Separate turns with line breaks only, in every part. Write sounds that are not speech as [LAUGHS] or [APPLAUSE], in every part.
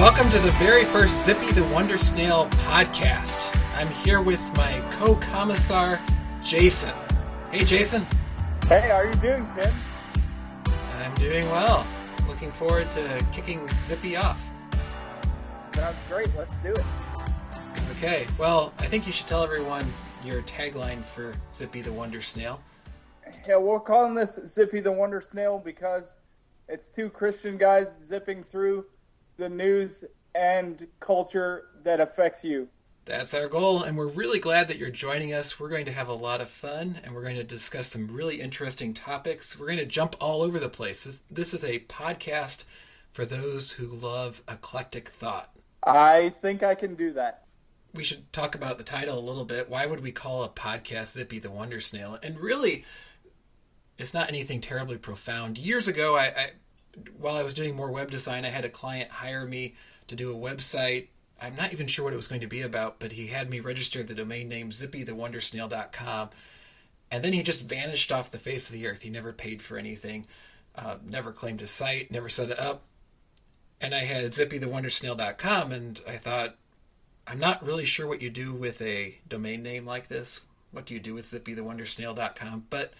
Welcome to the very first Zippy the Wonder Snail podcast. I'm here with my co commissar, Jason. Hey, Jason.
Hey, how are you doing, Tim?
I'm doing well. Looking forward to kicking Zippy off.
Sounds great. Let's do it.
Okay, well, I think you should tell everyone your tagline for Zippy the Wonder Snail.
Yeah, we're calling this Zippy the Wonder Snail because it's two Christian guys zipping through the news and culture that affects you.
That's our goal, and we're really glad that you're joining us. We're going to have a lot of fun, and we're going to discuss some really interesting topics. We're going to jump all over the place. This, this is a podcast for those who love eclectic thought.
I think I can do that.
We should talk about the title a little bit. Why would we call a podcast Zippy the Wonder Snail? And really, it's not anything terribly profound. Years ago, I, I while I was doing more web design, I had a client hire me to do a website. I'm not even sure what it was going to be about, but he had me register the domain name zippythewondersnail.com. And then he just vanished off the face of the earth. He never paid for anything, uh, never claimed a site, never set it up. And I had zippythewondersnail.com, and I thought, I'm not really sure what you do with a domain name like this. What do you do with zippythewondersnail.com? But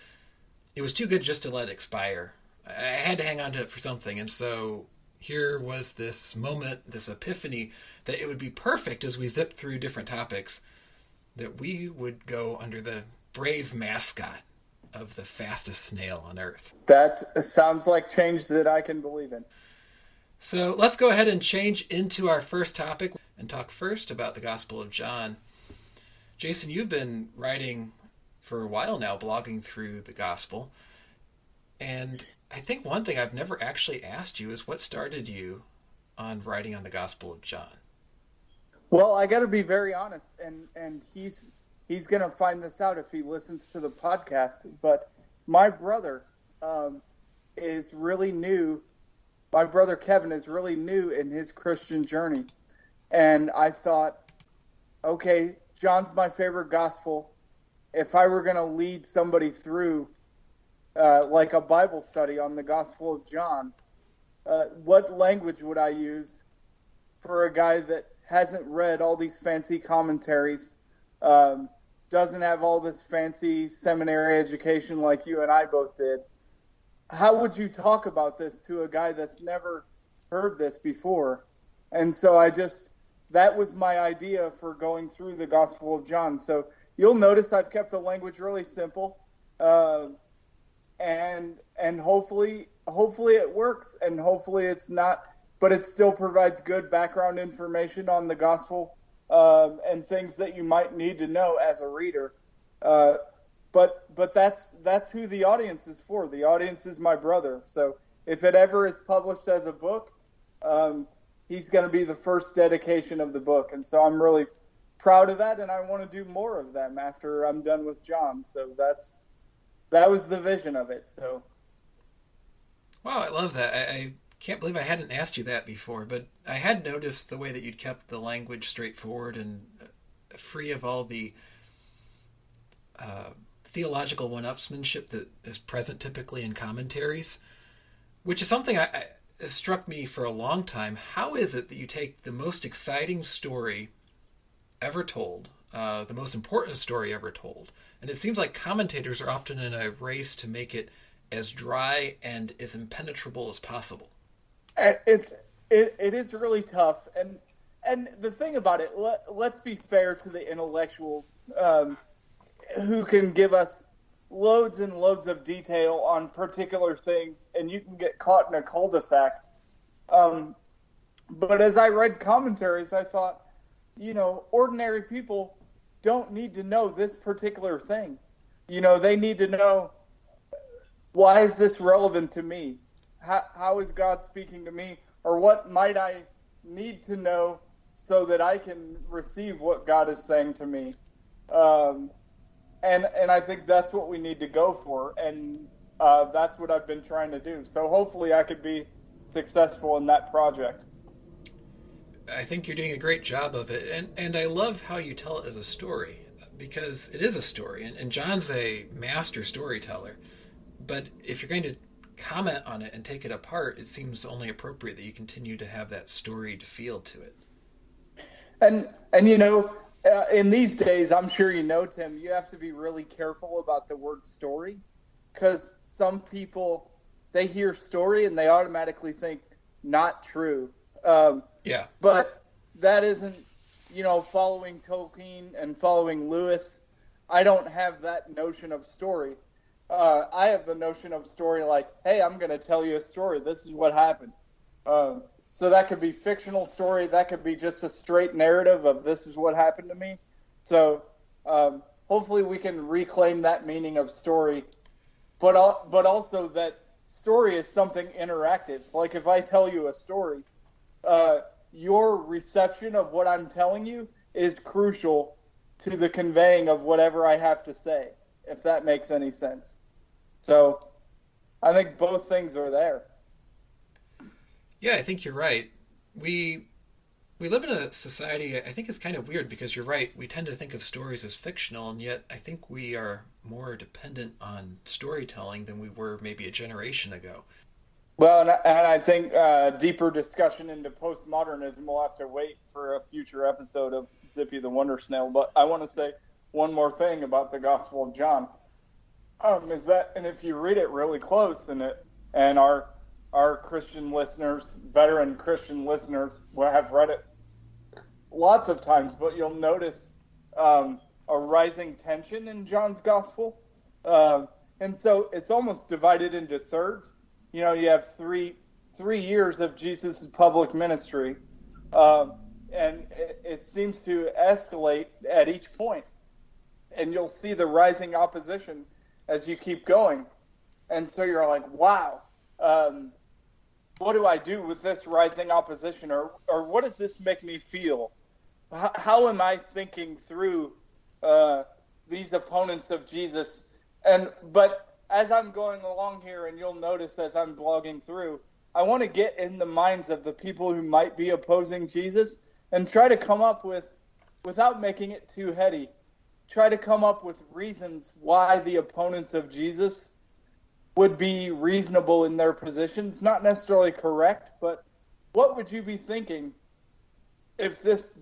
it was too good just to let expire. I had to hang on to it for something, and so here was this moment, this epiphany, that it would be perfect as we zip through different topics that we would go under the brave mascot of the fastest snail on Earth.
That sounds like change that I can believe in.
So let's go ahead and change into our first topic and talk first about the Gospel of John. Jason, you've been writing for a while now, blogging through the Gospel. And I think one thing I've never actually asked you is what started you on writing on the Gospel of John.
Well, I got to be very honest, and and he's he's gonna find this out if he listens to the podcast. But my brother um, is really new. My brother Kevin is really new in his Christian journey, and I thought, okay, John's my favorite gospel. If I were gonna lead somebody through uh, like a Bible study on the Gospel of John, uh, what language would I use for a guy that hasn't read all these fancy commentaries, um, doesn't have all this fancy seminary education like you and I both did? How would you talk about this to a guy that's never heard this before? And so I just, that was my idea for going through the Gospel of John. So you'll notice I've kept the language really simple. Uh, and and hopefully hopefully it works and hopefully it's not but it still provides good background information on the gospel um, and things that you might need to know as a reader. Uh, but but that's that's who the audience is for. The audience is my brother. So if it ever is published as a book um, he's going to be the first dedication of the book. And so i'm really proud of that and i want to do more of them after i'm done with john. So that's that was the vision of it. So.
Wow, I love that. I, I, can't believe I hadn't asked you that before, but I had noticed the way that you'd kept the language straightforward and uh, free of all the uh, theological one-upsmanship that is present typically in commentaries, which is something I, I has struck me for a long time. How is it that you take the most exciting story ever told, uh, the most important story ever told, and it seems like commentators are often in a race to make it as dry and as impenetrable as possible.
Uh, it, it, it is really tough. And, and the thing about it, let, us be fair to the intellectuals um, who can give us loads and loads of detail on particular things, and you can get caught in a cul-de-sac. Um, but as I read commentaries, I thought, you know, ordinary people don't need to know this particular thing. You know, they need to know why is this relevant to me? How, how is God speaking to me? Or what might I need to know so that I can receive what God is saying to me? Um, and and I think that's what we need to go for, and uh, that's what I've been trying to do. So hopefully, I could be successful in that project.
I think you're doing a great job of it, and and I love how you tell it as a story because it is a story, and, and John's a master storyteller. But if you're going to comment on it and take it apart, it seems only appropriate that you continue to have that storied feel to it.
And and you know, uh, in these days, I'm sure you know, Tim, you have to be really careful about the word story because some people they hear story and they automatically think not true. Um,
yeah.
But that isn't, you know, following Tolkien and following Lewis. I don't have that notion of story. Uh, I have the notion of story like, hey, I'm going to tell you a story. This is what happened. Um, so that could be fictional story. That could be just a straight narrative of this is what happened to me. So um, hopefully we can reclaim that meaning of story, but but also that story is something interactive. Like if I tell you a story, uh, your reception of what I'm telling you is crucial to the conveying of whatever I have to say, if that makes any sense. So I think both things are there.
Yeah, I think you're right. We we live in a society I think it's kind of weird because you're right. We tend to think of stories as fictional and yet I think we are more dependent on storytelling than we were maybe a generation ago.
Well, and I, and I think uh, deeper discussion into postmodernism will have to wait for a future episode of Zippy the Wonder Snail. But I want to say one more thing about the Gospel of John. Um, is that, and if you read it really close, and it, and our our Christian listeners, veteran Christian listeners, will have read it lots of times, but you'll notice um, a rising tension in John's Gospel, um, and so it's almost divided into thirds you know, you have three three years of Jesus' public ministry, um, and it, it, seems to escalate at each point, and you'll see the rising opposition as you keep going, and so you're like, wow. Um, what do I do with this rising opposition, or or what does this make me feel? How, how am I thinking through uh, these opponents of Jesus? And but as I'm going along here, and you'll notice as I'm blogging through, I want to get in the minds of the people who might be opposing Jesus and try to come up with, without making it too heady, try to come up with reasons why the opponents of Jesus would be reasonable in their positions. Not necessarily correct, but what would you be thinking if this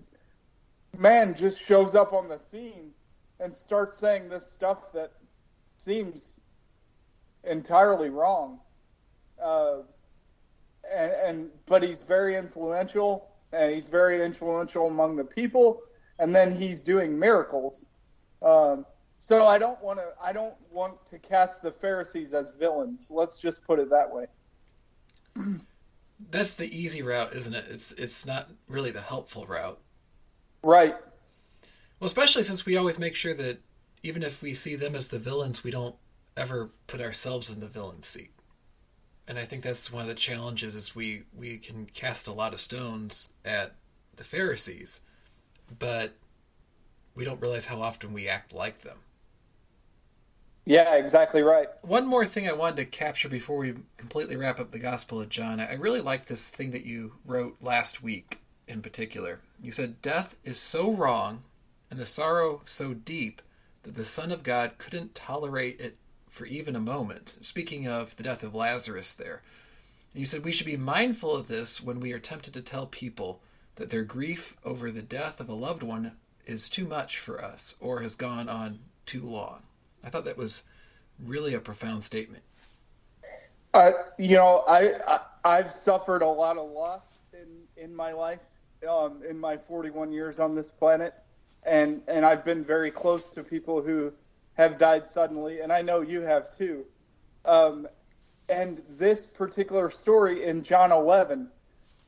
man just shows up on the scene and starts saying this stuff that seems entirely wrong. Uh, and, and but he's very influential, and he's very influential among the people. And then he's doing miracles. Um, so I don't want to. I don't want to cast the Pharisees as villains. Let's just put it that way. [CLEARS THROAT]
That's the easy route, isn't it? It's it's not really the helpful route.
Right.
Well, especially since we always make sure that even if we see them as the villains, we don't ever put ourselves in the villain seat. And I think that's one of the challenges is we we can cast a lot of stones at the Pharisees, but we don't realize how often we act like them.
Yeah, exactly right.
One more thing I wanted to capture before we completely wrap up the Gospel of John. I really like this thing that you wrote last week in particular. You said, Death is so wrong and the sorrow so deep that the Son of God couldn't tolerate it for even a moment. Speaking of the death of Lazarus, there. And you said we should be mindful of this when we are tempted to tell people that their grief over the death of a loved one is too much for us or has gone on too long. I thought that was really a profound statement.
Uh, you know, I, I have suffered a lot of loss in in my life, um, in my 41 years on this planet, and and I've been very close to people who have died suddenly, and I know you have too. Um, and this particular story in John 11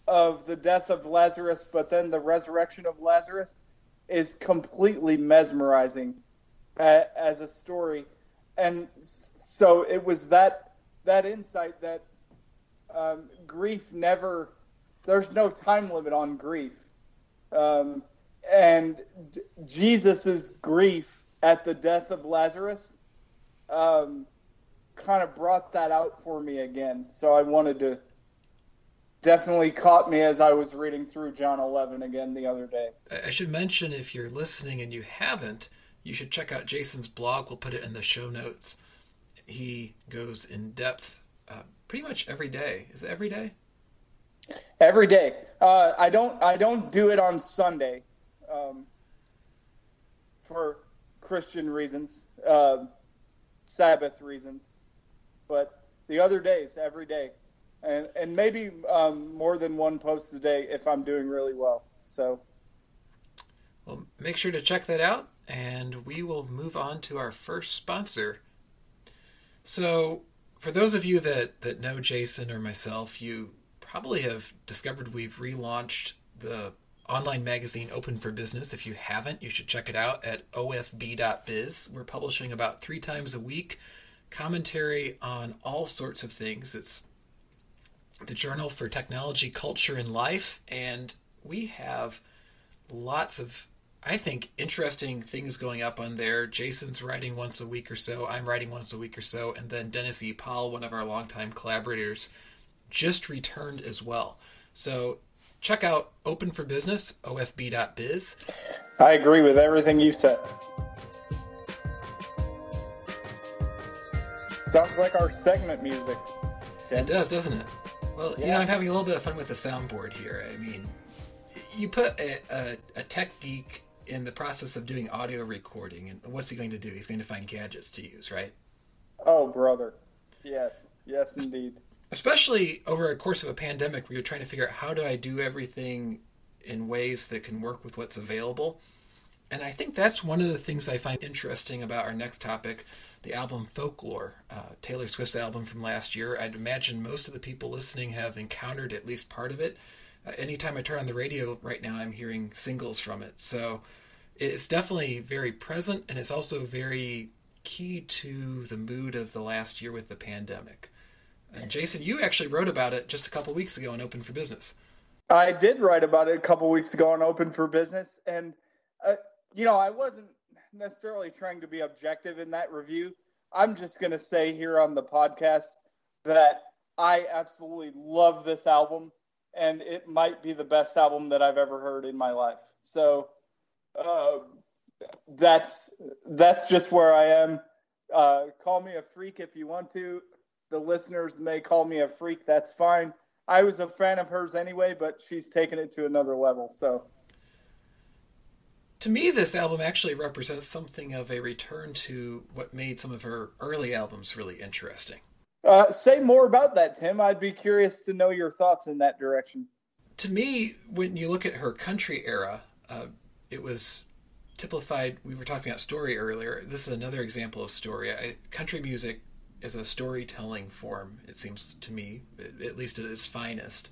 of the death of Lazarus, but then the resurrection of Lazarus, is completely mesmerizing uh, as a story. And so it was that that insight that um, grief never. There's no time limit on grief, um, and Jesus's grief at the death of Lazarus um, kind of brought that out for me again. So I wanted to definitely caught me as I was reading through John 11 again the other day.
I should mention if you're listening and you haven't, you should check out Jason's blog. We'll put it in the show notes. He goes in depth uh, pretty much every day. Is it every day?
Every day. Uh, I don't. I don't do it on Sunday, um, for Christian reasons, uh, Sabbath reasons, but the other days, every day, and and maybe um, more than one post a day if I'm doing really well. So.
Well, make sure to check that out, and we will move on to our first sponsor. So, for those of you that, that know Jason or myself, you probably have discovered we've relaunched the online magazine Open for Business. If you haven't, you should check it out at ofb.biz. We're publishing about three times a week commentary on all sorts of things. It's the Journal for Technology, Culture, and Life, and we have lots of I think interesting things going up on there. Jason's writing once a week or so. I'm writing once a week or so, and then Dennis E. Powell, one of our longtime collaborators, just returned as well. So check out Open for Business, ofb.biz.
I agree with everything you said. Sounds like our segment music.
Tim. It does, doesn't it? Well, yeah. you know, I'm having a little bit of fun with the soundboard here. I mean, you put a, a, a tech geek in the process of doing audio recording, and what's he going to do? He's going to find gadgets to use, right?
Oh, brother. Yes. Yes, indeed.
Especially over a course of a pandemic where you're trying to figure out how do I do everything in ways that can work with what's available. And I think that's one of the things I find interesting about our next topic, the album Folklore, uh, Taylor Swift's album from last year. I'd imagine most of the people listening have encountered at least part of it. Uh, anytime I turn on the radio right now, I'm hearing singles from it. So it's definitely very present, and it's also very key to the mood of the last year with the pandemic. And Jason, you actually wrote about it just a couple weeks ago on Open for Business.
I did write about it a couple weeks ago on Open for Business, and uh, you know I wasn't necessarily trying to be objective in that review. I'm just going to say here on the podcast that I absolutely love this album and it might be the best album that I've ever heard in my life. So uh, that's that's just where I am. Uh, call me a freak if you want to. The listeners may call me a freak. That's fine. I was a fan of hers anyway, but she's taken it to another level. So.
To me, this album actually represents something of a return to what made some of her early albums really interesting.
Uh, say more about that, Tim. I'd be curious to know your thoughts in that direction.
To me, when you look at her country era, uh, it was typified. We were talking about story earlier. This is another example of story. I, country music is a storytelling form, it seems to me, at least at its finest.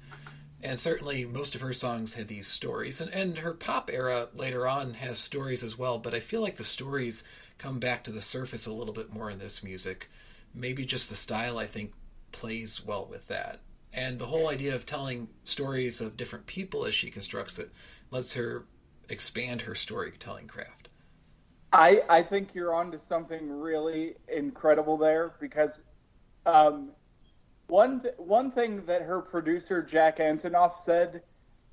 And certainly, most of her songs had these stories. And, and her pop era later on has stories as well, but I feel like the stories come back to the surface a little bit more in this music maybe just the style I think plays well with that. And the whole idea of telling stories of different people as she constructs it lets her expand her storytelling craft.
I I think you're onto something really incredible there because um, one th- one thing that her producer Jack Antonoff said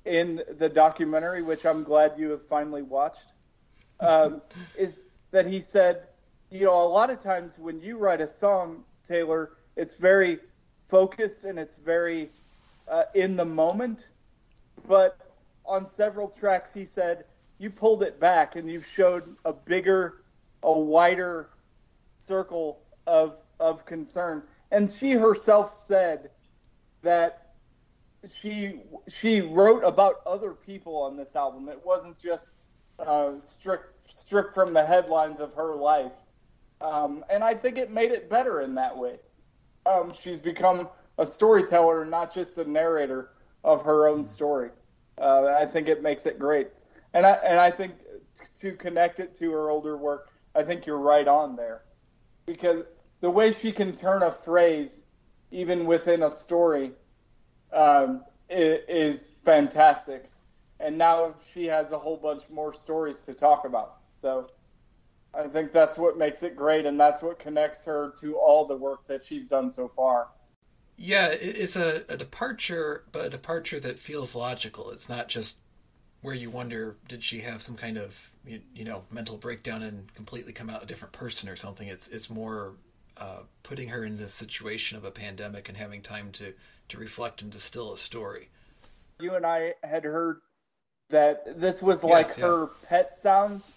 in the documentary, which I'm glad you have finally watched, um, [LAUGHS] is that he said you know, a lot of times when you write a song, Taylor, it's very focused and it's very uh, in the moment. But on several tracks, he said you pulled it back and you showed a bigger, a wider circle of of concern. And she herself said that she she wrote about other people on this album. It wasn't just uh, stripped stripped from the headlines of her life. Um, and I think it made it better in that way. Um, she's become a storyteller, not just a narrator of her own story. Uh, I think it makes it great. And I, and I think to connect it to her older work, I think you're right on there. Because the way she can turn a phrase, even within a story, um, is, fantastic. And now she has a whole bunch more stories to talk about. So I think that's what makes it great, and that's what connects her to all the work that she's done so far.
Yeah, it's a, a departure, but a departure that feels logical. It's not just where you wonder, did she have some kind of you, you know mental breakdown and completely come out a different person or something? It's it's more uh, putting her in this situation of a pandemic and having time to to reflect and distill a story.
You and I had heard that this was like
Yes, yeah.
her pet sounds,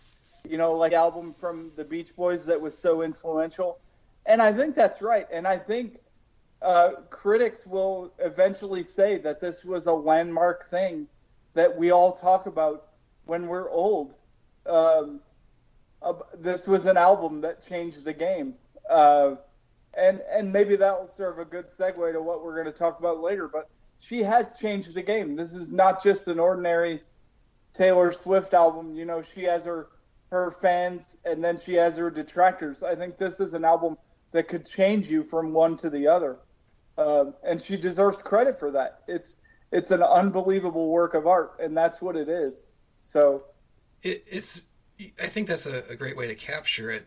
you know, like album from the Beach Boys that was so influential. And I think that's right. And I think uh, critics will eventually say that this was a landmark thing that we all talk about when we're old. Um, uh, this was an album that changed the game. Uh, and and maybe that will serve a good segue to what we're going to talk about later. But she has changed the game. This is not just an ordinary Taylor Swift album. You know, she has her her fans, and then she has her detractors. I think this is an album that could change you from one to the other, um, and she deserves credit for that. It's it's an unbelievable work of art, and that's what it is. So
It, it's I think that's a, a great way to capture it.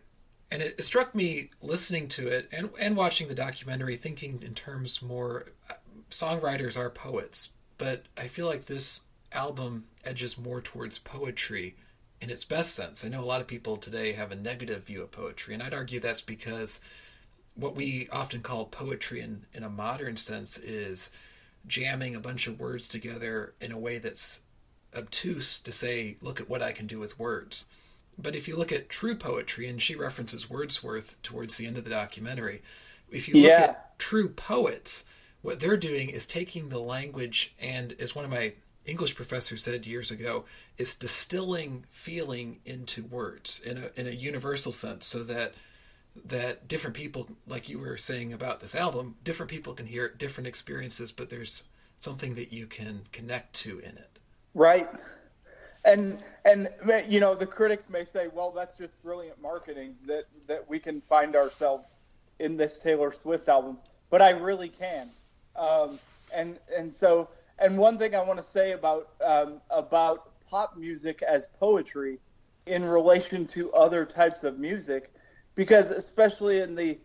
And it, it struck me listening to it and, and watching the documentary, thinking in terms more uh, songwriters are poets, but I feel like this album edges more towards poetry in its best sense. I know a lot of people today have a negative view of poetry, and I'd argue that's because what we often call poetry in, in a modern sense is jamming a bunch of words together in a way that's obtuse to say, look at what I can do with words. But if you look at true poetry, and she references Wordsworth towards the end of the documentary, if you look
Yeah.
at true poets, what they're doing is taking the language and, as one of my English professors said years ago, is distilling feeling into words in a in a universal sense, so that that different people, like you were saying about this album, different people can hear different experiences, but there's something that you can connect to in it.
Right. And and you know the critics may say, well, that's just brilliant marketing that that we can find ourselves in this Taylor Swift album, but I really can. Um, and and so and one thing I want to say about um, about pop music as poetry in relation to other types of music, because especially in the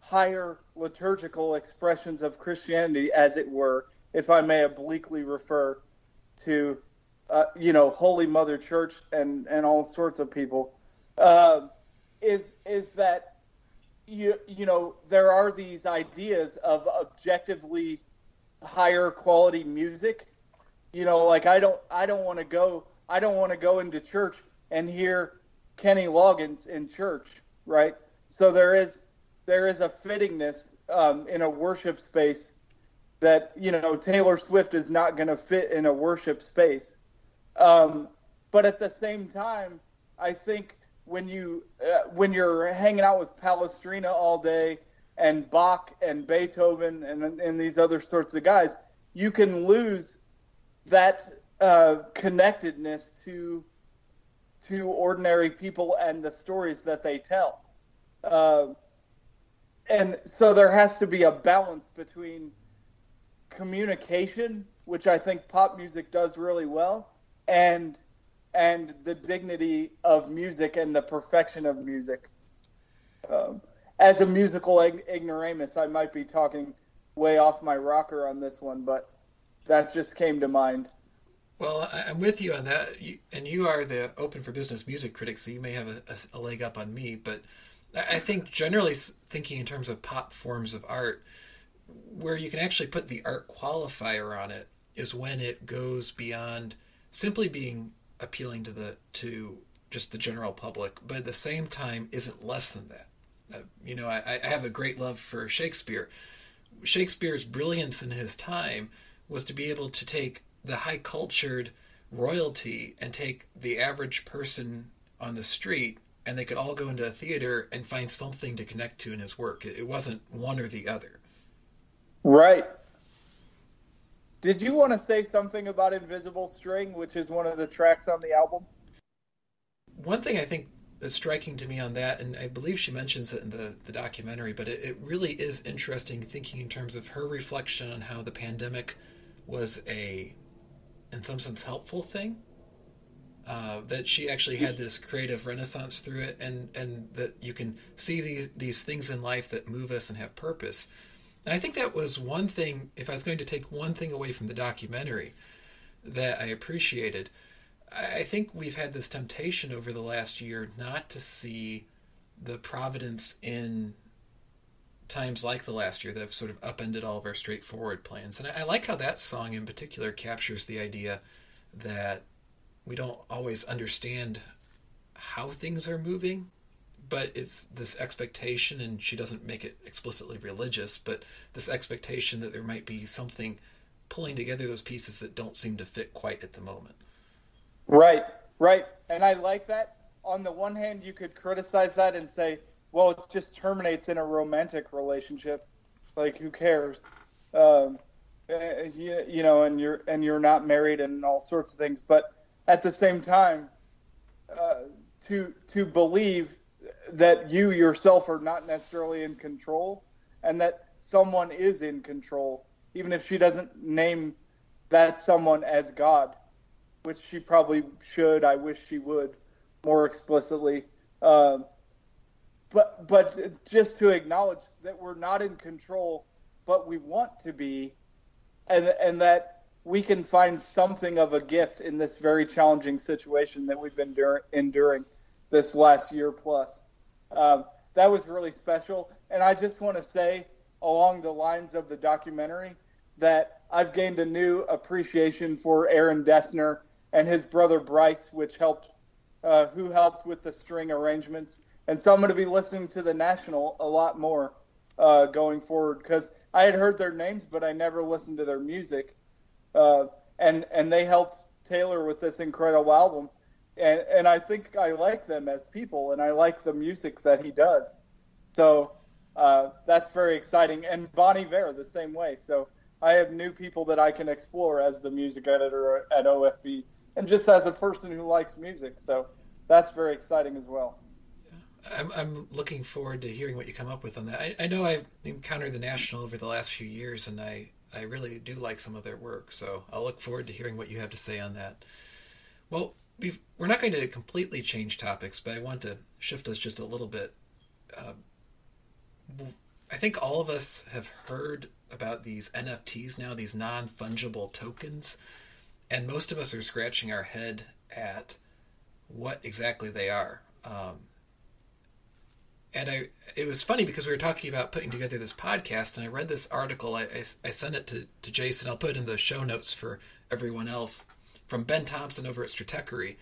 higher liturgical expressions of Christianity, as it were, if I may obliquely refer to uh, you know, Holy Mother Church and, and all sorts of people, um, is is that you you know there are these ideas of objectively higher quality music. You know, like I don't I don't want to go I don't want to go into church and hear Kenny Loggins in church, right? So there is there is a fittingness um, in a worship space that you know Taylor Swift is not going to fit in a worship space. Um, but at the same time, I think when you uh, when you're hanging out with Palestrina all day and Bach and Beethoven and and these other sorts of guys, you can lose that uh, connectedness to to ordinary people and the stories that they tell. Uh, and so there has to be a balance between communication, which I think pop music does really well, and and the dignity of music and the perfection of music. Um, as a musical ig- ignoramus, I might be talking way off my rocker on this one, but that just came to mind.
Well, I'm with you on that, you, and you are the Open for Business music critic, so you may have a, a- a leg up on me. But I I think generally thinking in terms of pop forms of art, where you can actually put the art qualifier on it is when it goes beyond simply being appealing to the to just the general public, but at the same time isn't less than that. Uh, you know, I, I have a great love for Shakespeare. Shakespeare's brilliance in his time was to be able to take the high cultured royalty and take the average person on the street and they could all go into a theater and find something to connect to in his work. It, wasn't one or the other.
Right. Did you want to say something about Invisible String, which is one of the tracks on the album?
One thing I think that's striking to me on that, and I believe she mentions it in the, the documentary, but it, it really is interesting thinking in terms of her reflection on how the pandemic was a, in some sense, helpful thing. Uh, that she actually had this creative renaissance through it, and, and that you can see these, these things in life that move us and have purpose. And I think that was one thing, if I was going to take one thing away from the documentary that I appreciated, I I think we've had this temptation over the last year not to see the providence in times like the last year that have sort of upended all of our straightforward plans. And I, I like how that song in particular captures the idea that we don't always understand how things are moving, but it's this expectation, and she doesn't make it explicitly religious, but this expectation that there might be something pulling together those pieces that don't seem to fit quite at the moment.
Right, right. And I like that. On the one hand, you could criticize that and say, well, it just terminates in a romantic relationship. Like, who cares? Um, eh, you, you know, and you're and you're not married and all sorts of things. But at the same time, uh, to to believe that you yourself are not necessarily in control, and that someone is in control, even if she doesn't name that someone as God, which she probably should. I wish she would more explicitly. Um, but but just to acknowledge that we're not in control, but we want to be, and and that we can find something of a gift in this very challenging situation that we've been dur- enduring this last year plus. Um, that was really special, and I just want to say, along the lines of the documentary, that I've gained a new appreciation for Aaron Dessner and his brother Bryce, which helped, uh, who helped with the string arrangements and so I'm going to be listening to the National a lot more uh, going forward because I had heard their names, but I never listened to their music. Uh, and and they helped Taylor with this incredible album, and and I think I like them as people, and I like the music that he does. So uh, that's very exciting. And Bon Iver the same way. So I have new people that I can explore as the music editor at OFB, and just as a person who likes music. So that's very exciting as well.
I'm, I'm looking forward to hearing what you come up with on that. I, I know I've encountered the National over the last few years, and I, I really do like some of their work. So I'll look forward to hearing what you have to say on that. Well, we're not going to completely change topics, but I want to shift us just a little bit. Uh, I think all of us have heard about these NFTs now, these non fungible tokens, and most of us are scratching our head at what exactly they are. Um, and I it was funny because we were talking about putting together this podcast, and I read this article. I, I, I sent it to, to Jason. I'll put it in the show notes for everyone else from Ben Thompson over at Stratechery,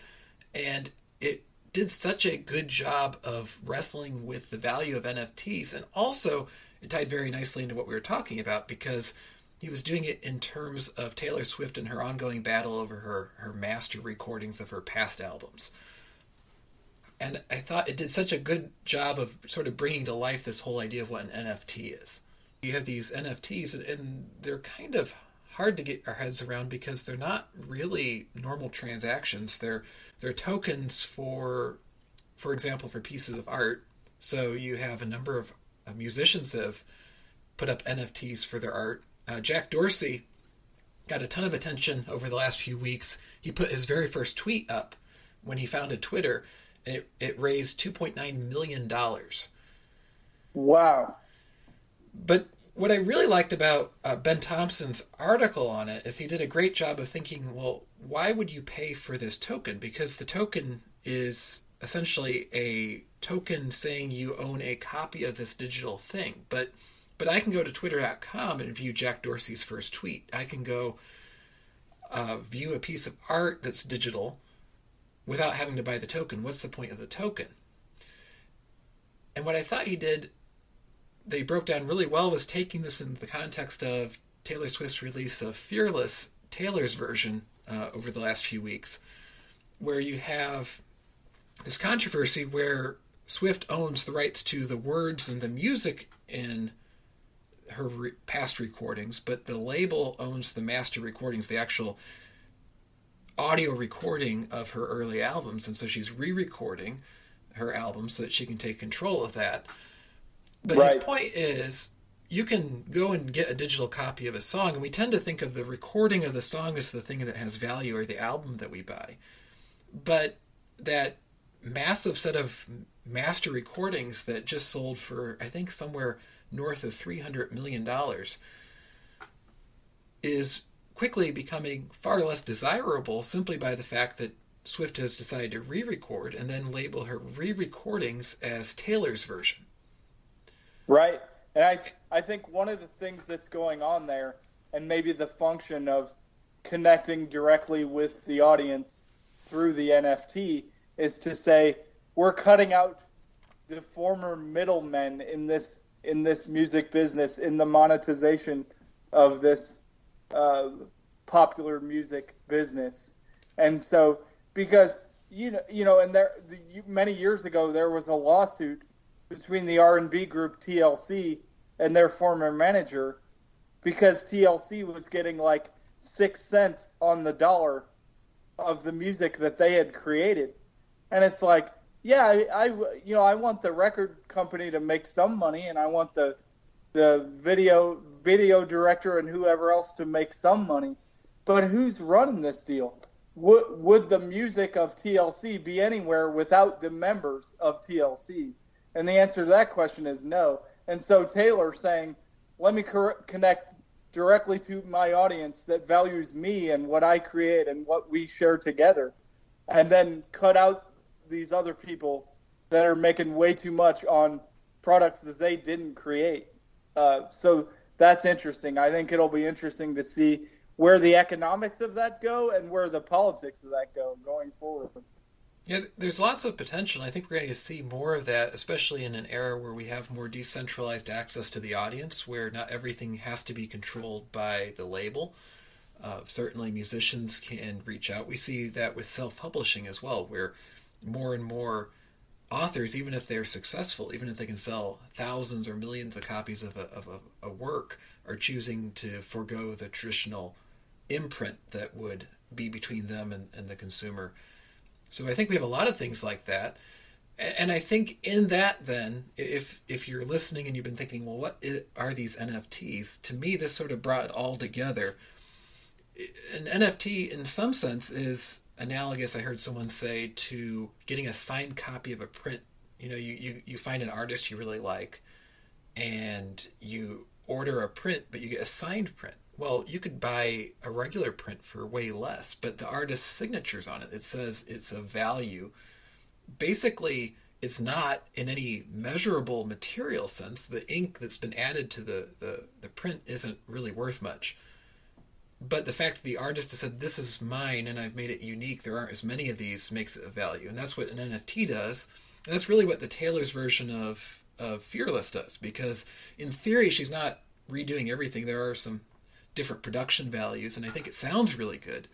and it did such a good job of wrestling with the value of NFTs, and also it tied very nicely into what we were talking about because he was doing it in terms of Taylor Swift and her ongoing battle over her her master recordings of her past albums and I thought it did such a good job of sort of bringing to life this whole idea of what an NFT is. You have these NFTs, and they're kind of hard to get our heads around because they're not really normal transactions. They're they're tokens for, for example, for pieces of art. So you have a number of musicians that have put up NFTs for their art. Uh, Jack Dorsey got a ton of attention over the last few weeks. He put his very first tweet up when he founded Twitter and it, it raised $2.9 million.
Wow.
But what I really liked about uh, Ben Thompson's article on it is he did a great job of thinking, well, why would you pay for this token? Because the token is essentially a token saying you own a copy of this digital thing. But but I can go to twitter.com and view Jack Dorsey's first tweet. I can go uh, view a piece of art that's digital without having to buy the token. What's the point of the token? And what I thought he did, they broke down really well, was taking this in the context of Taylor Swift's release of Fearless, Taylor's version, uh, over the last few weeks, where you have this controversy where Swift owns the rights to the words and the music in her re- past recordings, but the label owns the master recordings, the actual audio recording of her early albums, and so she's re-recording her albums so that she can take control of that. But right. his point is, you can go and get a digital copy of a song, and we tend to think of the recording of the song as the thing that has value or the album that we buy. But that massive set of master recordings that just sold for, I think, somewhere north of $300 million is quickly becoming far less desirable simply by the fact that Swift has decided to re record and then label her re recordings as Taylor's version.
Right. And I I think one of the things that's going on there, and maybe the function of connecting directly with the audience through the NFT, is to say we're cutting out the former middlemen in this in this music business in the monetization of this uh, popular music business, and so because you know you know and there the, many years ago there was a lawsuit between the R&B group TLC and their former manager because TLC was getting like 6 cents on the dollar of the music that they had created. And it's like, yeah, I, I you know, I want the record company to make some money and I want the the video video director and whoever else to make some money. But who's running this deal? Would would the music of TLC be anywhere without the members of TLC? And the answer to that question is no. And so Taylor saying, let me cor- connect directly to my audience that values me and what I create and what we share together, and then cut out these other people that are making way too much on products that they didn't create. Uh, so that's interesting. I think it'll be interesting to see where the economics of that go and where the politics of that go going forward.
Yeah, there's lots of potential. I think we're going to see more of that, especially in an era where we have more decentralized access to the audience, where not everything has to be controlled by the label. Uh, certainly, musicians can reach out. We see that with self publishing as well, where more and more authors, even if they're successful, even if they can sell thousands or millions of copies of a, of a, a work, are choosing to forego the traditional imprint that would be between them and, and the consumer. So I think we have a lot of things like that. And I think in that, then, if if you're listening and you've been thinking, well, what are these NFTs? To me, this sort of brought it all together. An NFT, in some sense, is analogous. I heard someone say to getting a signed copy of a print. You know, you you, you find an artist you really like, and you order a print, but you get a signed print. Well, you could buy a regular print for way less, but the artist's signature's on it. It says it's a value. Basically, it's not in any measurable material sense. The ink that's been added to the, the, the print isn't really worth much. But the fact that the artist has said, This is mine and I've made it unique, there aren't as many of these, makes it a value. And that's what an NFT does. And that's really what the Taylor's version of, of Fearless does. Because in theory, she's not redoing everything. There are some different production values, and I think it sounds really good.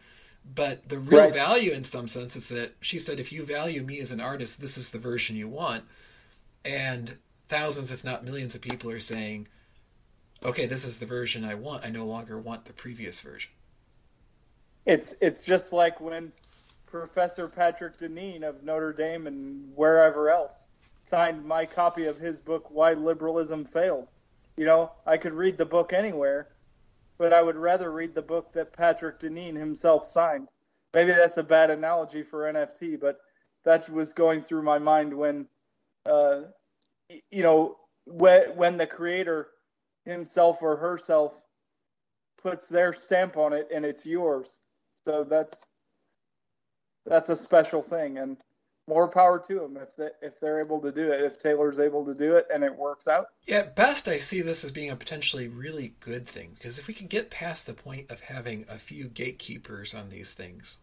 But the real right. value, in some sense, is that she said, if you value me as an artist, this is the version you want. And thousands, if not millions, of people are saying, okay, this is the version I want. I no longer want the previous version.
It's it's just like when Professor Patrick Deneen of Notre Dame and wherever else signed my copy of his book Why Liberalism Failed. You know, I could read the book anywhere, but I would rather read the book that Patrick Deneen himself signed. Maybe that's a bad analogy for NFT, but that was going through my mind when, uh, you know, when, when the creator himself or herself puts their stamp on it and it's yours. So that's that's a special thing, and more power to them if they, if they're able to do it. If Taylor's able to do it and it works out.
Yeah, at best I see this as being a potentially really good thing because if we could get past the point of having a few gatekeepers on these things,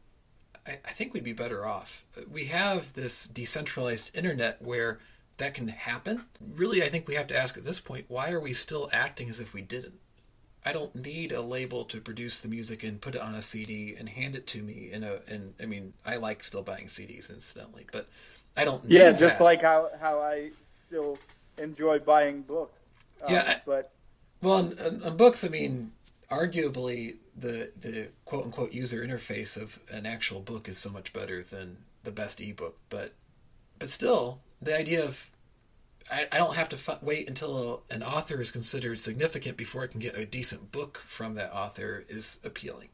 I, I think we'd be better off. We have this decentralized internet where that can happen. Really, I think we have to ask at this point, why are we still acting as if we didn't? I don't need a label to produce the music and put it on a CD and hand it to me in a. And I mean, I like still buying CDs, incidentally, but I don't.
yeah, just that. like how how I still enjoy buying books.
Um, yeah, but well, on, on, books, I mean, arguably the the quote unquote user interface of an actual book is so much better than the best ebook. But but still, the idea of I, I don't have to f- wait until an author is considered significant before I can get a decent book from that author is appealing.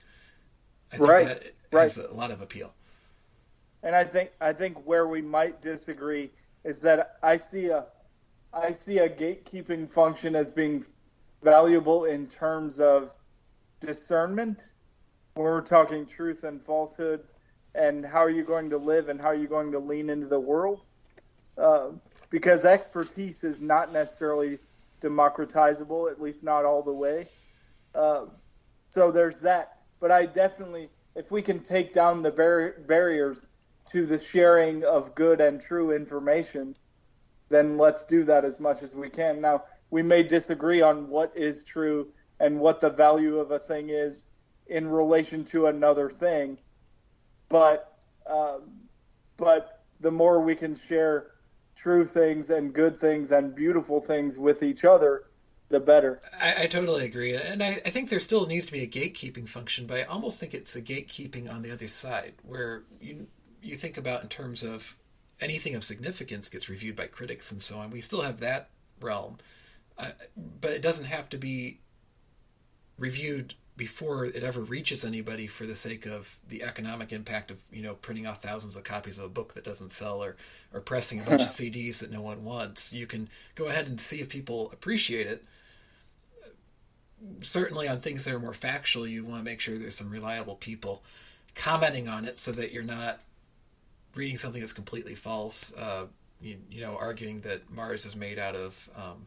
I think
right,
that
right.
has a lot of appeal.
And I think I think where we might disagree is that I see a I see a gatekeeping function as being valuable in terms of discernment when we're talking truth and falsehood and how are you going to live and how are you going to lean into the world. Uh, because expertise is not necessarily democratizable, at least not all the way. Uh, so there's that. But I definitely, if we can take down the bar- barriers to the sharing of good and true information, then let's do that as much as we can. Now, we may disagree on what is true and what the value of a thing is in relation to another thing, but um, but the more we can share true things and good things and beautiful things with each other, the better.
I, I totally agree, and I, I, think there still needs to be a gatekeeping function, but I almost think it's a gatekeeping on the other side, where you you think about in terms of anything of significance gets reviewed by critics and so on. We still have that realm, uh, but it doesn't have to be reviewed before it ever reaches anybody for the sake of the economic impact of you know printing off thousands of copies of a book that doesn't sell or or pressing a bunch of [LAUGHS] CDs that no one wants. You can go ahead and see if people appreciate it. Certainly on things that are more factual, you want to make sure there's some reliable people commenting on it so that you're not reading something that's completely false. Uh, you, you, know, arguing that Mars is made out of um,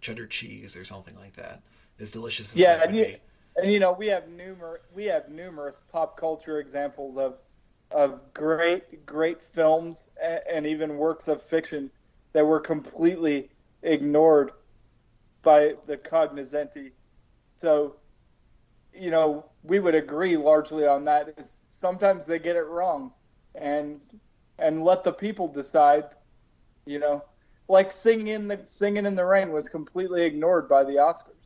cheddar cheese or something like that. As delicious as
yeah, and you, and you know we have numerous we have numerous pop culture examples of of great great films and, and even works of fiction that were completely ignored by the cognoscenti. So, you know, we would agree largely on that. Is sometimes they get it wrong, and and let the people decide. You know, like singing in the singing in the rain was completely ignored by the Oscars.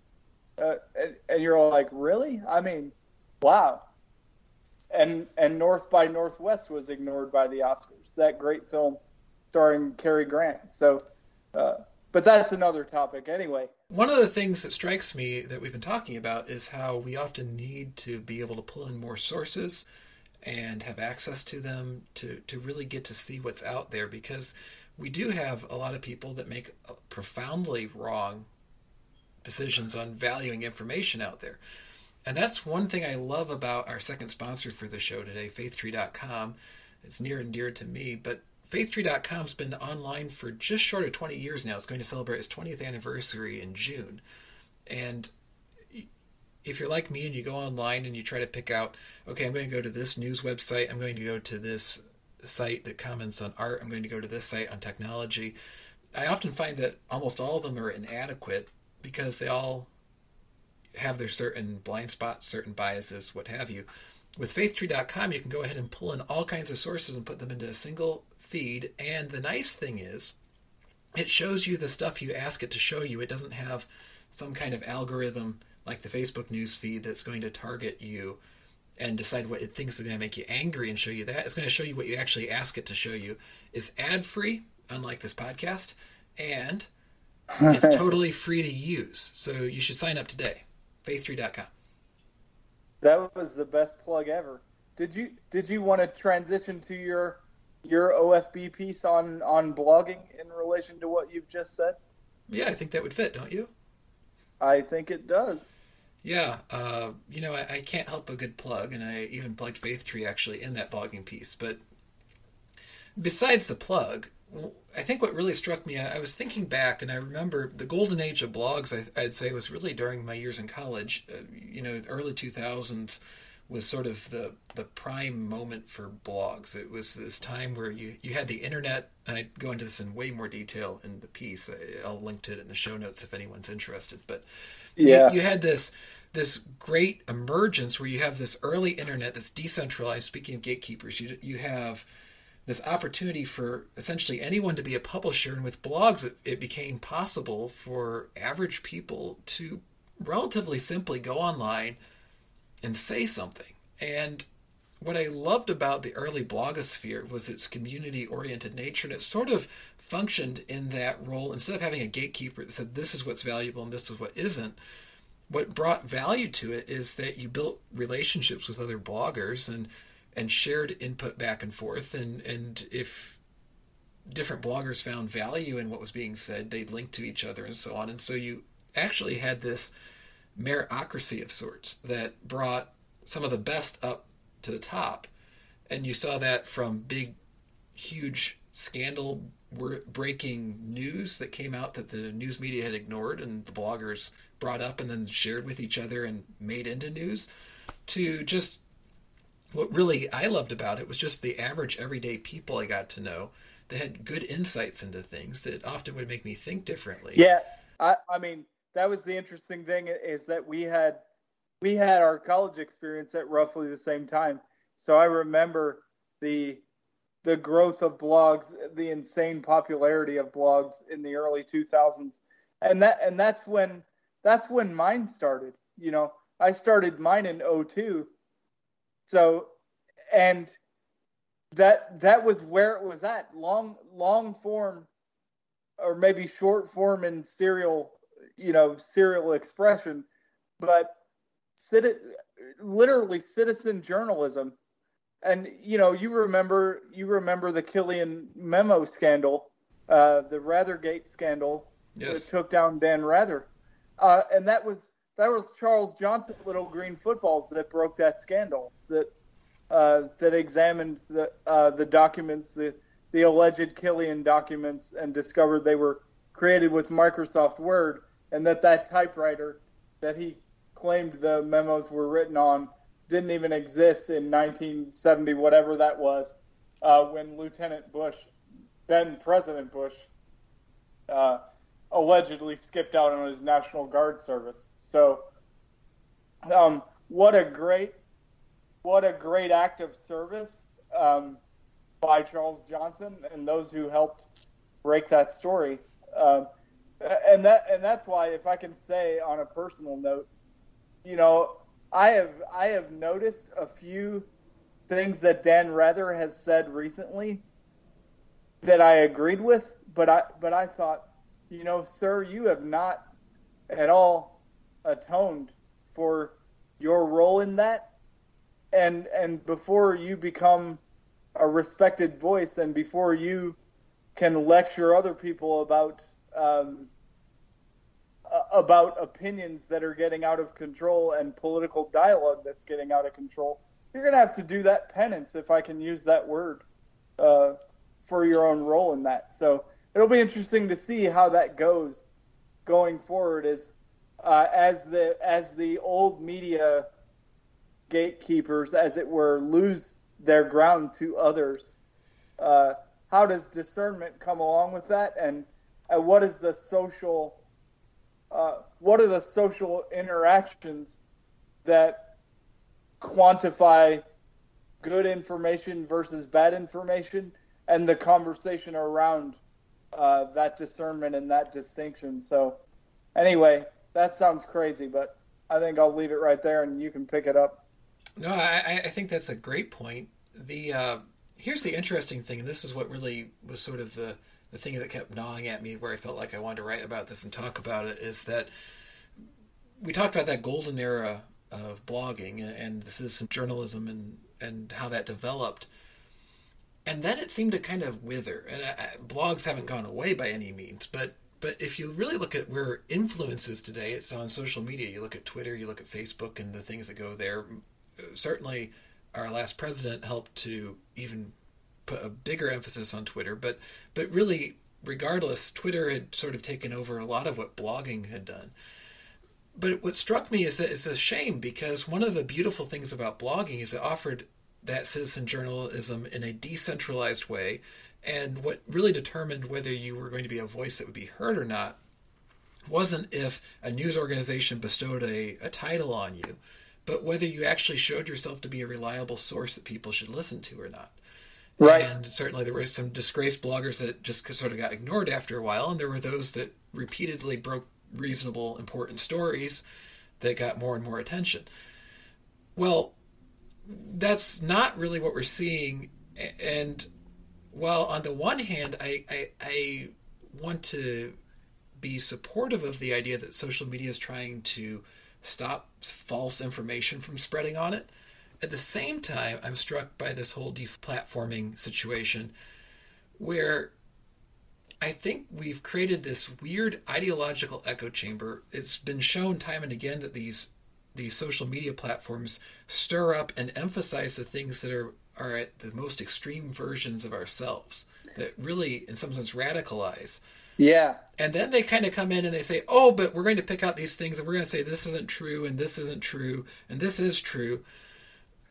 Uh, and, and you're like, really? I mean, wow. And and North by Northwest was ignored by the Oscars. That great film starring Cary Grant. So, uh, but that's another topic anyway.
One of the things that strikes me that we've been talking about is how we often need to be able to pull in more sources and have access to them to, to really get to see what's out there because we do have a lot of people that make profoundly wrong decisions on valuing information out there. And that's one thing I love about our second sponsor for the show today, faithtree.com. It's near and dear to me, but faithtree.com's been online for just short of 20 years now. It's going to celebrate its 20th anniversary in June. And if you're like me and you go online and you try to pick out, okay, I'm going to go to this news website, I'm going to go to this site that comments on art, I'm going to go to this site on technology, I often find that almost all of them are inadequate because they all have their certain blind spots, certain biases, what have you. With faithtree.com, you can go ahead and pull in all kinds of sources and put them into a single feed. And the nice thing is, it shows you the stuff you ask it to show you. It doesn't have some kind of algorithm like the Facebook news feed that's going to target you and decide what it thinks is going to make you angry and show you that. It's going to show you what you actually ask it to show you. Is ad free, unlike this podcast, and it's totally free to use. So you should sign up today. Faithtree.com.
That was the best plug ever. Did you did you want to transition to your your OFB piece on on blogging in relation to what you've just said?
Yeah, I think that would fit, don't you?
I think it does.
Yeah, uh, you know, I, I, can't help a good plug, and I even plugged Faithtree actually in that blogging piece. But besides the plug, I think what really struck me, I, was thinking back, and I remember the golden age of blogs. I, would say was really during my years in college. Uh, you know, the early two thousands was sort of the the prime moment for blogs. It was this time where you you had the internet, and I'd go into this in way more detail in the piece. I, will link to it in the show notes if anyone's interested. But yeah, you, you had this this great emergence where you have this early internet that's decentralized. Speaking of gatekeepers, you you have this opportunity for essentially anyone to be a publisher. And with blogs, it, it became possible for average people to relatively simply go online and say something. And what I loved about the early blogosphere was its community oriented nature, and it sort of functioned in that role. Instead of having a gatekeeper that said, this is what's valuable and this is what isn't, what brought value to it is that you built relationships with other bloggers and and shared input back and forth and and if different bloggers found value in what was being said they'd link to each other and so on. And so you actually had this meritocracy of sorts that brought some of the best up to the top. And you saw that from big huge scandal breaking news that came out that the news media had ignored and the bloggers brought up and then shared with each other and made into news to just what really I loved about it was just the average everyday people I got to know that had good insights into things that often would make me think differently.
Yeah, I, I mean that was the interesting thing is that we had we had our college experience at roughly the same time. So I remember the the growth of blogs, the insane popularity of blogs in the early 2000s. And that and that's when that's when mine started. You know, I started mine in 02. So and that that was where it was at. Long long form or maybe short form in serial, you know, serial expression, but citi- literally citizen journalism and you know, you remember you remember the Killian memo scandal, uh, the Rathergate scandal
yes.
that took down Dan Rather, uh, and that was that was Charles Johnson, Little Green Footballs, that broke that scandal that uh, that examined the uh, the documents, the the alleged Killian documents, and discovered they were created with Microsoft Word, and that that typewriter that he claimed the memos were written on didn't even exist in 1970, whatever that was, uh, when Lieutenant Bush, then President Bush, uh, allegedly skipped out on his National Guard service. So, um, what a great, what a great act of service um, by Charles Johnson and those who helped break that story. Um, and that and that's why, if I can say on a personal note, you know, I have I have noticed a few things that Dan Rather has said recently that I agreed with, but I but I thought, you know, sir, you have not at all atoned for your role in that. And and before you become a respected voice and before you can lecture other people about um, about opinions that are getting out of control and political dialogue that's getting out of control, you're going to have to do that penance, if I can use that word, uh, for your own role in that. So it'll be interesting to see how that goes going forward as uh, as the as the old media gatekeepers, as it were, lose their ground to others. Uh, how does discernment come along with that, and, and what is the social uh, what are the social interactions that quantify good information versus bad information and the conversation around uh, that discernment and that distinction. So, anyway, that sounds crazy, but I think I'll leave it right there and you can pick it up.
No, I, I think that's a great point. The uh, here's the interesting thing, and this is what really was sort of the the thing that kept gnawing at me where I felt like I wanted to write about this and talk about it is that we talked about that golden era of blogging and, the citizen journalism and, and how that developed. And then it seemed to kind of wither. And I, blogs haven't gone away by any means, but but if you really look at where influence is today, it's on social media. You look at Twitter, you look at Facebook, and the things that go there. Uh, certainly, our last president helped to even put a bigger emphasis on Twitter, but but really, regardless, Twitter had sort of taken over a lot of what blogging had done. But what struck me is that it's a shame because one of the beautiful things about blogging is it offered that citizen journalism in a decentralized way. And what really determined whether you were going to be a voice that would be heard or not wasn't if a news organization bestowed a, a title on you, but whether you actually showed yourself to be a reliable source that people should listen to or not.
Right.
And certainly there were some disgraced bloggers that just sort of got ignored after a while, and there were those that repeatedly broke reasonable, important stories that got more and more attention. Well, that's not really what we're seeing. And while on the one hand, I, I, I want to be supportive of the idea that social media is trying to stop false information from spreading on it, at the same time, I'm struck by this whole deplatforming situation where I think we've created this weird ideological echo chamber. It's been shown time and again that these these social media platforms stir up and emphasize the things that are are at the most extreme versions of ourselves. that really, in some sense, radicalize.
Yeah.
And then they kind of come in and they say, oh, but we're going to pick out these things and we're going to say this isn't true and this isn't true and this is true.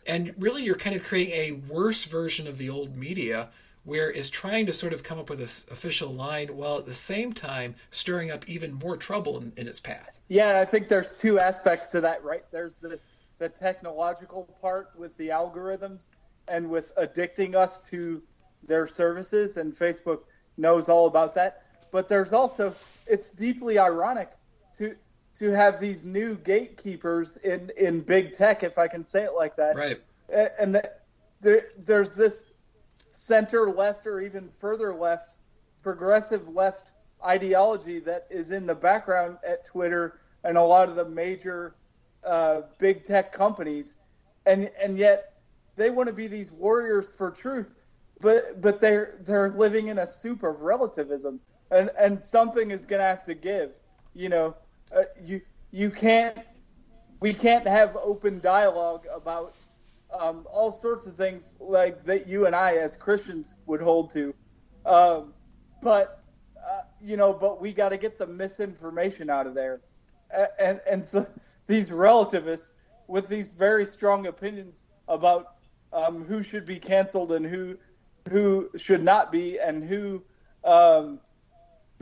And really, you're kind of creating a worse version of the old media where it's trying to sort of come up with this official line while at the same time stirring up even more trouble in, in its path.
Yeah, I think there's two aspects to that, right? There's the the technological part with the algorithms and with addicting us to their services, and Facebook knows all about that. But there's also it's deeply ironic to to have these new gatekeepers in in big tech, if I can say it like that.
Right.
And that there, there's this center left or even further left, progressive left ideology that is in the background at Twitter and a lot of the major uh, big tech companies, and and yet they want to be these warriors for truth, but but they're they're living in a soup of relativism, and and something is going to have to give. You know, uh, you you can't we can't have open dialogue about um, all sorts of things like that you and I as Christians would hold to. Um, but you know, but we got to get the misinformation out of there, and and so [LAUGHS] these relativists with these very strong opinions about um, who should be canceled and who who should not be, and who um,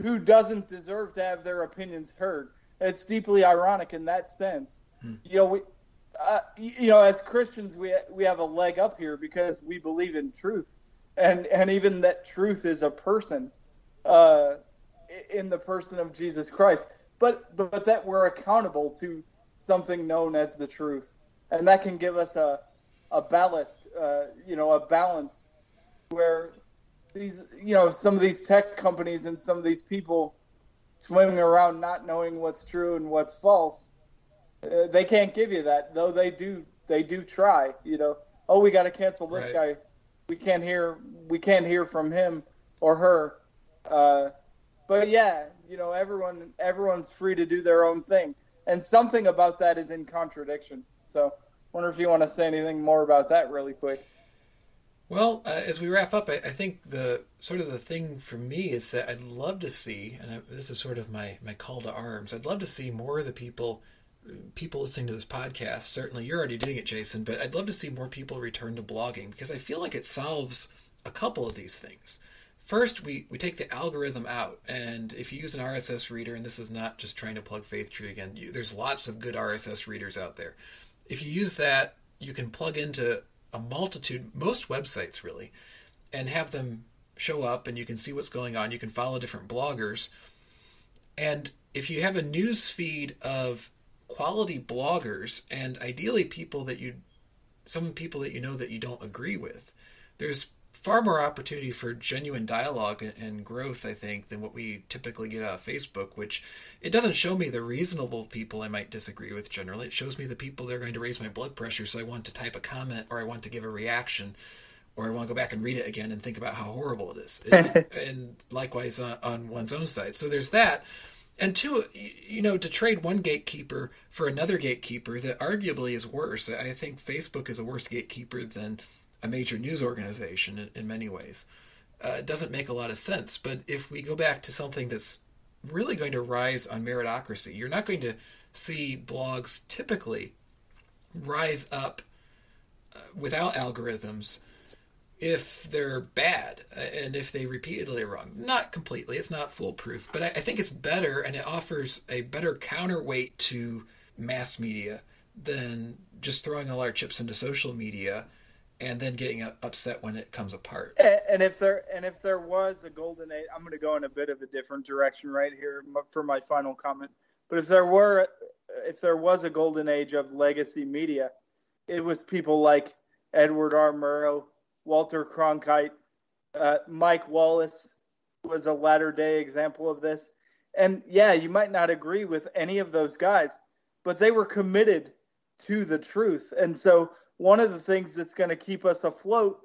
who doesn't deserve to have their opinions heard. It's deeply ironic in that sense. Hmm. You know, we uh, you know, as Christians, we we have a leg up here because we believe in truth, and and even that truth is a person, uh, in the person of Jesus Christ. But but that we're accountable to something known as the truth, and that can give us a a ballast, uh, you know, a balance where these, you know, some of these tech companies and some of these people swimming around not knowing what's true and what's false uh, they can't give you that, though they do. They do try. You know, oh, we got to cancel this right. guy. We can't hear. We can't hear from him or her. Uh, but yeah, you know, everyone everyone's free to do their own thing, and something about that is in contradiction. So, wonder if you want to say anything more about that really quick.
Well, uh, as we wrap up, I, I, think the sort of the thing for me is that I'd love to see, and I, this is sort of my my call to arms. I'd love to see more of the people people listening to this podcast, certainly you're already doing it, Jason, but I'd love to see more people return to blogging because I feel like it solves a couple of these things. First, we, we take the algorithm out, and if you use an RSS reader, and this is not just trying to plug Faith Tree again, you, there's lots of good RSS readers out there. If you use that, you can plug into a multitude, most websites really, and have them show up, and you can see what's going on. You can follow different bloggers. And if you have a news feed of quality bloggers and ideally people that you some people that you know that you don't agree with there's far more opportunity for genuine dialogue and growth i think than what we typically get out of facebook which it doesn't show me the reasonable people i might disagree with generally it shows me the people that are going to raise my blood pressure so i want to type a comment or i want to give a reaction or I want to go back and read it again and think about how horrible it is. [LAUGHS] and likewise on, on one's own side. So there's that and two, you know, to trade one gatekeeper for another gatekeeper that arguably is worse. I think Facebook is a worse gatekeeper than a major news organization in, in many ways. Uh, doesn't make a lot of sense. But if we go back to something that's really going to rise on meritocracy, you're not going to see blogs typically rise up uh, without algorithms if they're bad uh, and if they repeatedly wrong. Not completely, it's not foolproof, but I, I, think it's better and it offers a better counterweight to mass media than just throwing all our chips into social media and then getting upset when it comes apart.
And if there and if there was a golden age, I'm going to go in a bit of a different direction right here for my final comment. But if there were if there was a golden age of legacy media, it was people like Edward R. Murrow, Walter Cronkite, uh, Mike Wallace was a latter day example of this. And yeah, you might not agree with any of those guys, but they were committed to the truth. And so, one of the things that's going to keep us afloat,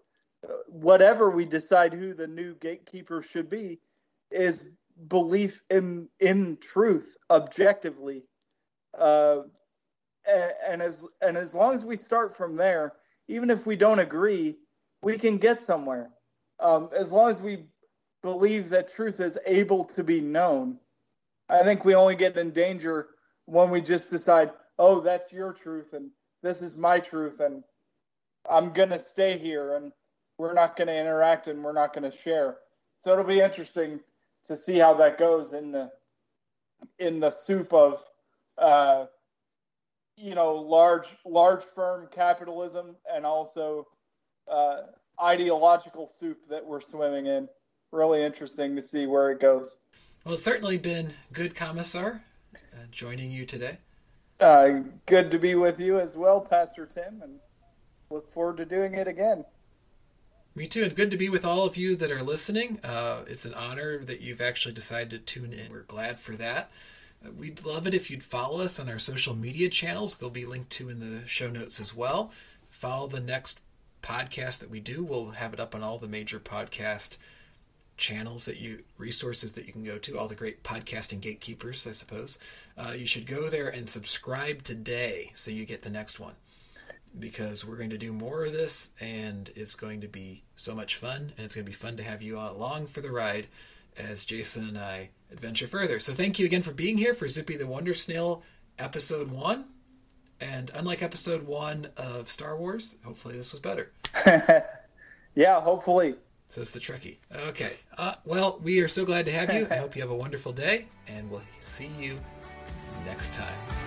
whatever we decide who the new gatekeeper should be, is belief in in truth objectively. Uh, and, as and as long as we start from there, even if we don't agree, we can get somewhere. Um, as long as we believe that truth is able to be known. I think we only get in danger when we just decide, oh, that's your truth and this is my truth and I'm going to stay here and we're not going to interact and we're not going to share. So it'll be interesting to see how that goes in the in the soup of uh, you know large large firm capitalism and also uh, ideological soup that we're swimming in. Really interesting to see where it goes.
Well, certainly been good, Commissar, uh, joining you today.
Uh, good to be with you as well, Pastor Tim, and look forward to doing it again.
Me too. And good to be with all of you that are listening. Uh, it's an honor that you've actually decided to tune in. We're glad for that. Uh, we'd love it if you'd follow us on our social media channels. They'll be linked to in the show notes as well. Follow the next podcast that we do. We'll have it up on all the major podcast channels that you resources that you can go to all the great podcasting gatekeepers i suppose uh, you should go there and subscribe today so you get the next one. Because we're going to do more of this and it's going to be so much fun and it's going to be fun to have you along for the ride as jason and i adventure further. So thank you again for being here for zippy the wonder snail episode one. And unlike episode one of star wars hopefully this was better. [LAUGHS]
Yeah hopefully
Says the Trekkie. Okay. Uh, well, we are so glad to have you. I [LAUGHS] hope you have a wonderful day, and we'll see you next time.